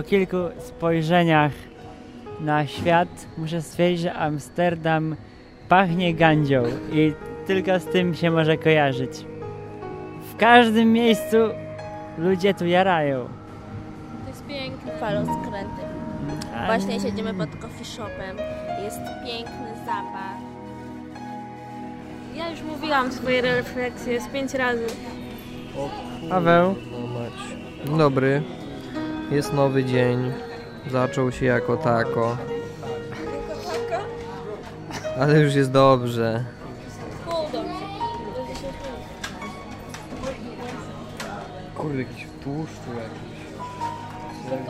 po kilku spojrzeniach na świat muszę stwierdzić, że Amsterdam pachnie gandzią i tylko z tym się może kojarzyć. W każdym miejscu ludzie tu jarają. To jest piękny faloskręty. A Właśnie siedzimy pod coffee shopem. Jest piękny zapach. Ja już mówiłam swoje refleksje z pięć razy. Paweł, dobry. Jest nowy dzień. Zaczął się jako tako. Ale już jest dobrze. Kurde, jakiś tłuszczu jakiś. Well,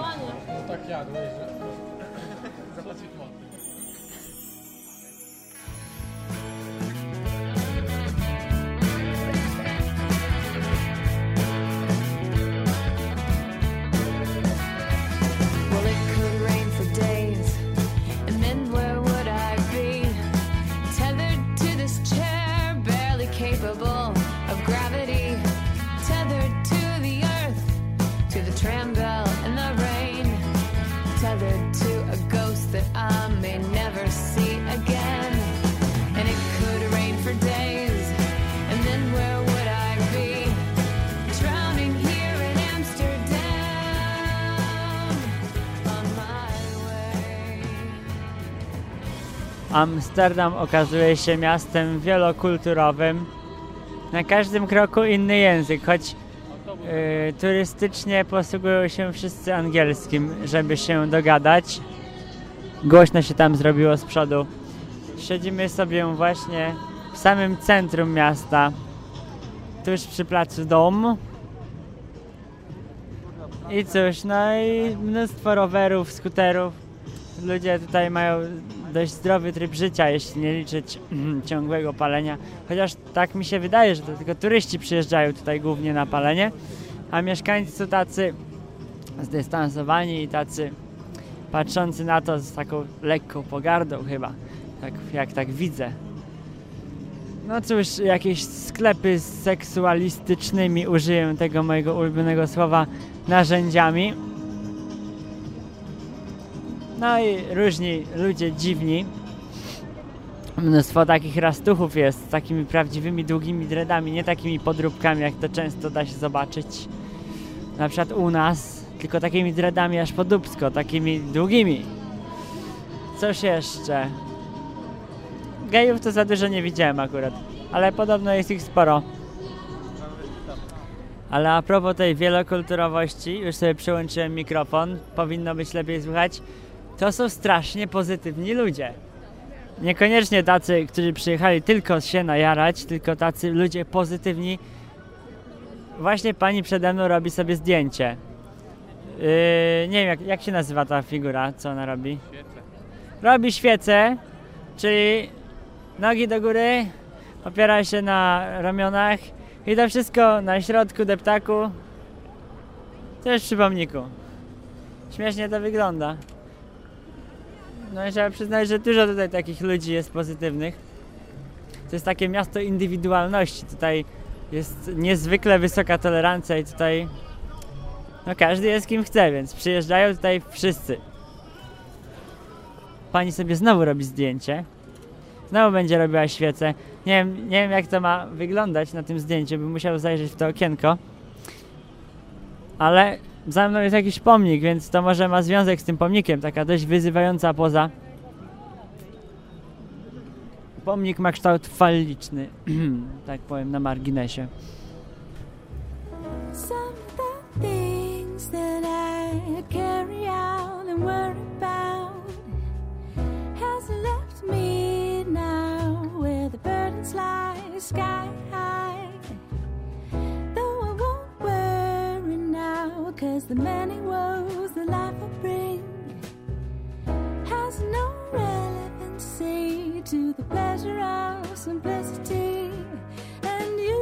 Amsterdam okazuje się miastem wielokulturowym. Na każdym kroku inny język, choć y, turystycznie posługują się wszyscy angielskim, żeby się dogadać. Głośno się tam zrobiło z przodu. Siedzimy sobie właśnie w samym centrum miasta, tuż przy placu Dom. I cóż, no i mnóstwo rowerów, skuterów. Ludzie tutaj mają dość zdrowy tryb życia, jeśli nie liczyć ciągłego palenia. Chociaż tak mi się wydaje, że to tylko turyści przyjeżdżają tutaj głównie na palenie, a mieszkańcy są tacy zdystansowani i tacy patrzący na to z taką lekką pogardą chyba, tak, jak tak widzę. No cóż, jakieś sklepy z seksualistycznymi, użyję tego mojego ulubionego słowa, narzędziami. No i różni ludzie dziwni. Mnóstwo takich rastuchów jest z takimi prawdziwymi długimi dreadami, nie takimi podróbkami, jak to często da się zobaczyć. Na przykład u nas, tylko takimi dreadami aż po dupsko, takimi długimi. Coś jeszcze? Gejów to za dużo nie widziałem akurat, ale podobno jest ich sporo. Ale a propos tej wielokulturowości, już sobie przełączyłem mikrofon, powinno być lepiej słychać. To są strasznie pozytywni ludzie. Niekoniecznie tacy, którzy przyjechali tylko się najarać, tylko tacy ludzie pozytywni. Właśnie pani przede mną robi sobie zdjęcie. Yy, nie wiem, jak, jak się nazywa ta figura, co ona robi? Robi świecę, czyli nogi do góry, opiera się na ramionach i to wszystko na środku deptaku. Też przy pomniku. Śmiesznie to wygląda. No i trzeba przyznać, że dużo tutaj takich ludzi jest pozytywnych. To jest takie miasto indywidualności. Tutaj jest niezwykle wysoka tolerancja i tutaj no każdy jest kim chce, więc przyjeżdżają tutaj wszyscy. Pani sobie znowu robi zdjęcie. Znowu będzie robiła świecę. Nie wiem, nie wiem jak to ma wyglądać na tym zdjęciu, bym musiał zajrzeć w to okienko. Ale za mną jest jakiś pomnik, więc to może ma związek z tym pomnikiem. Taka dość wyzywająca poza. Pomnik ma kształt falliczny, tak powiem na marginesie. Some of cause the many woes that life will bring has no relevancy to the pleasure of simplicity and you.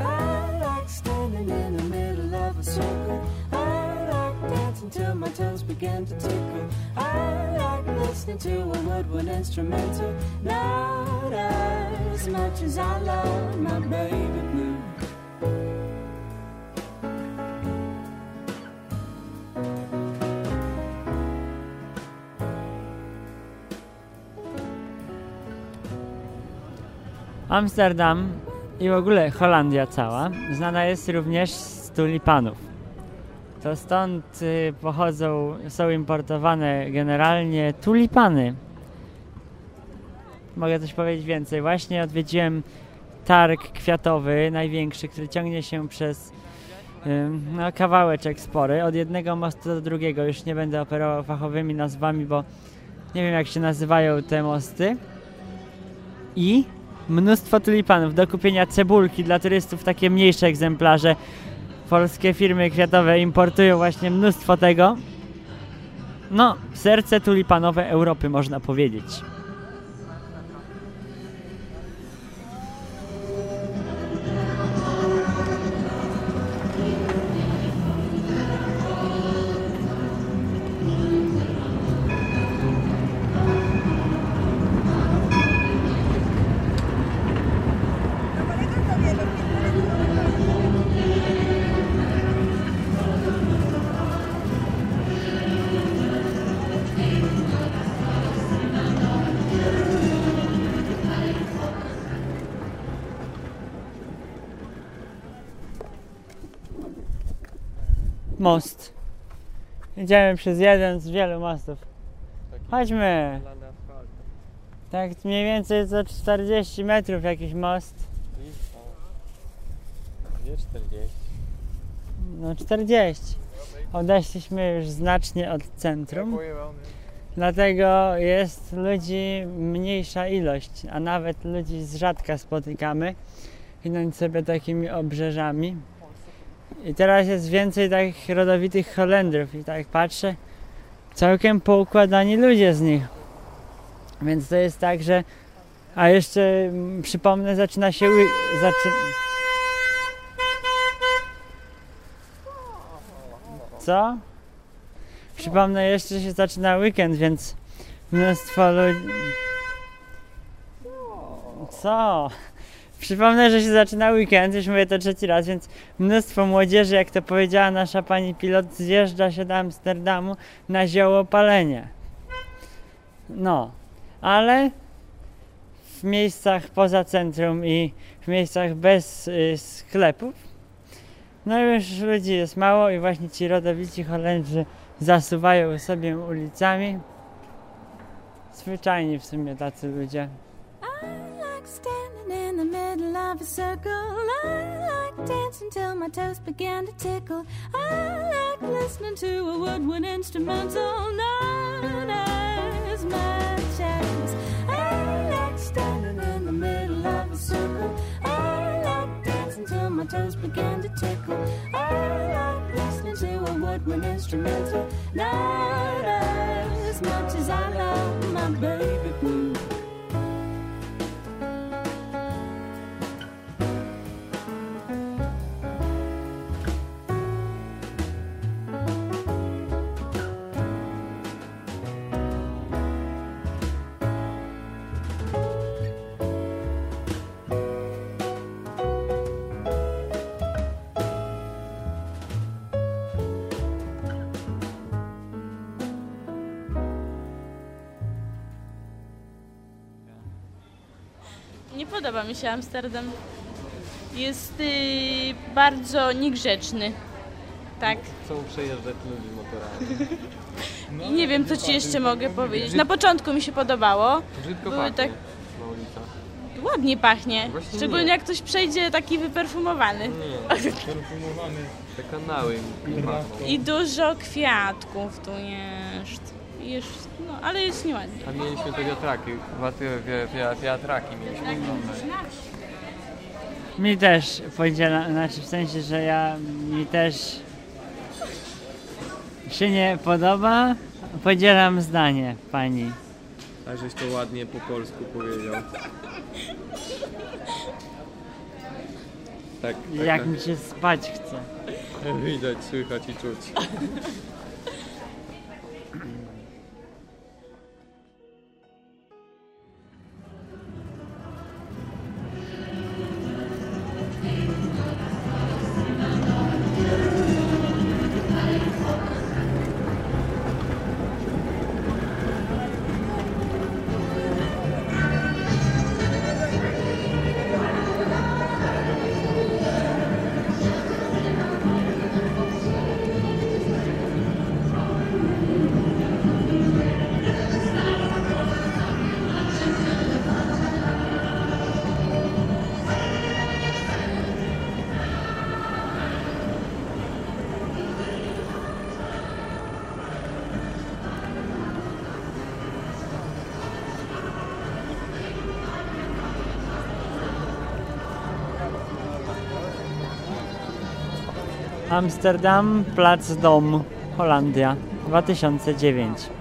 I like standing in the middle of a circle. I like dancing till my toes begin to tickle. I like listening to a woodwind instrumental. Not as much as I love my baby Amsterdam i w ogóle Holandia cała znana jest również z tulipanów. To stąd y, pochodzą, są importowane generalnie tulipany. Mogę coś powiedzieć więcej. Właśnie odwiedziłem targ kwiatowy, największy, który ciągnie się przez ym, no, kawałeczek spory, od jednego mostu do drugiego. Już nie będę operował fachowymi nazwami, bo nie wiem jak się nazywają te mosty. I mnóstwo tulipanów do kupienia cebulki dla turystów, takie mniejsze egzemplarze. Polskie firmy kwiatowe importują właśnie mnóstwo tego. No, serce tulipanowe Europy można powiedzieć. Most. Idziemy przez jeden z wielu mostów. Chodźmy. Tak mniej więcej za 40 metrów jakiś most. Nie 40. No 40. Odeszliśmy już znacznie od centrum, dlatego jest ludzi mniejsza ilość, a nawet ludzi z rzadka spotykamy, idąc sobie takimi obrzeżami. I teraz jest więcej takich rodowitych Holendrów i tak patrzę, całkiem poukładani ludzie z nich. Więc to jest tak, że... A jeszcze mm, przypomnę, zaczyna się... Zaczy... Co? Przypomnę jeszcze, się zaczyna weekend, więc mnóstwo ludzi... Co? Przypomnę, że się zaczyna weekend, już mówię to trzeci raz, więc mnóstwo młodzieży, jak to powiedziała nasza pani pilot, zjeżdża się do Amsterdamu na ziołopalenie. No, ale w miejscach poza centrum i w miejscach bez y, sklepów, no już ludzi jest mało i właśnie ci rodowici Holendrzy zasuwają sobie ulicami. Zwyczajni w sumie tacy ludzie. A circle. I like dancing till my toes begin to tickle. I like listening to a woodwind instrumental, not as much as I like standing in the middle of a circle. I like dancing till my toes begin to tickle. I like listening to a woodwind instrumental, not as much as I love my baby blue. Podoba mi się Amsterdam. Jest y, bardzo niegrzeczny. Tak. Chcą przejeżdżać ludzi motorami. I nie wiem, co ci jeszcze mogę powiedzieć. Na początku mi się podobało. Brzydko Były pachnie tak- na ulicach. Ładnie pachnie. Właśnie Szczególnie nie. jak ktoś przejdzie taki wyperfumowany. Nie, te kanały. I dużo kwiatków tu jest. I Jest, no, ale jest nieładnie. A mieliśmy te wiatraki, wiatraki mieliśmy. Mi też podzielam, znaczy w sensie, że ja mi też się nie podoba. Podzielam zdanie pani. A żeś to ładnie po polsku powiedział. Tak, tak, Jak tak. mi się spać chce. Widać, słychać i czuć. Amsterdam, plac Dom, Holandia, 2009.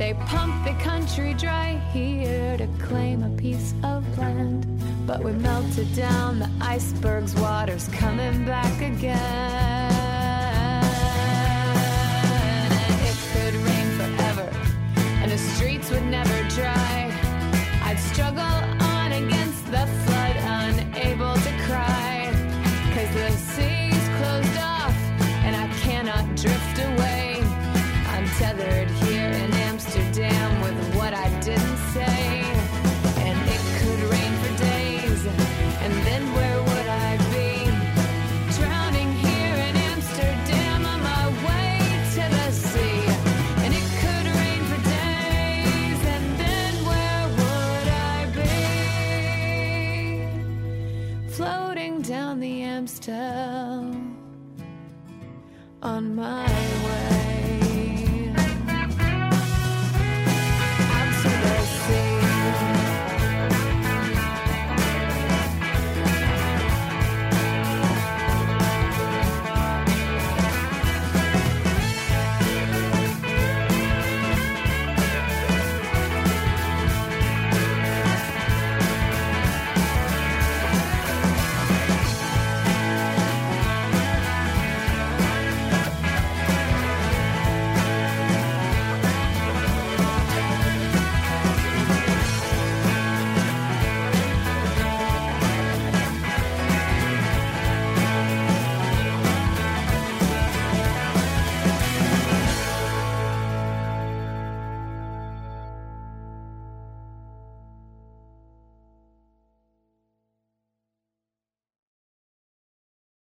They pump the country dry here to claim a piece of land. But we melted down, the iceberg's water's coming back again. myself on my